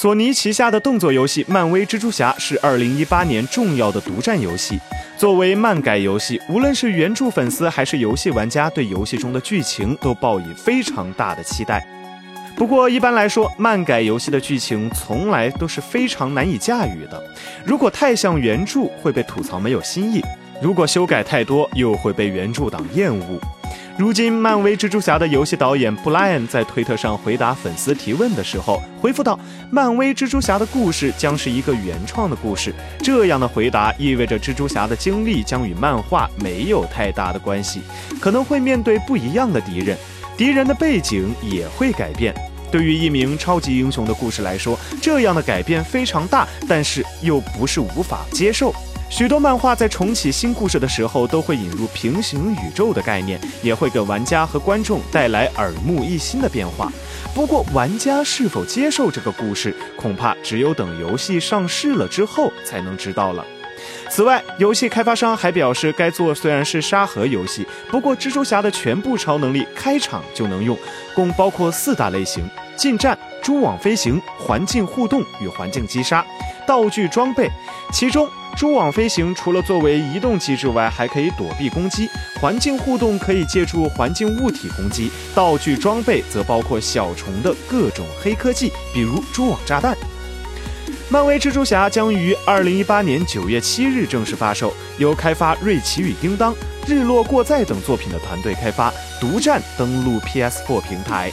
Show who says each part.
Speaker 1: 索尼旗下的动作游戏《漫威蜘蛛侠》是2018年重要的独占游戏。作为漫改游戏，无论是原著粉丝还是游戏玩家，对游戏中的剧情都抱以非常大的期待。不过，一般来说，漫改游戏的剧情从来都是非常难以驾驭的。如果太像原著，会被吐槽没有新意；如果修改太多，又会被原著党厌恶。如今，漫威蜘蛛侠的游戏导演布莱恩在推特上回答粉丝提问的时候，回复道：“漫威蜘蛛侠的故事将是一个原创的故事。”这样的回答意味着蜘蛛侠的经历将与漫画没有太大的关系，可能会面对不一样的敌人，敌人的背景也会改变。对于一名超级英雄的故事来说，这样的改变非常大，但是又不是无法接受。许多漫画在重启新故事的时候，都会引入平行宇宙的概念，也会给玩家和观众带来耳目一新的变化。不过，玩家是否接受这个故事，恐怕只有等游戏上市了之后才能知道了。此外，游戏开发商还表示，该作虽然是沙盒游戏，不过蜘蛛侠的全部超能力开场就能用，共包括四大类型：近战、蛛网飞行、环境互动与环境击杀、道具装备，其中。蛛网飞行除了作为移动机制外，还可以躲避攻击；环境互动可以借助环境物体攻击；道具装备则包括小虫的各种黑科技，比如蛛网炸弹。漫威蜘蛛侠将于二零一八年九月七日正式发售，由开发《瑞奇与叮当》《日落过载》等作品的团队开发，独占登陆 PS4 平台。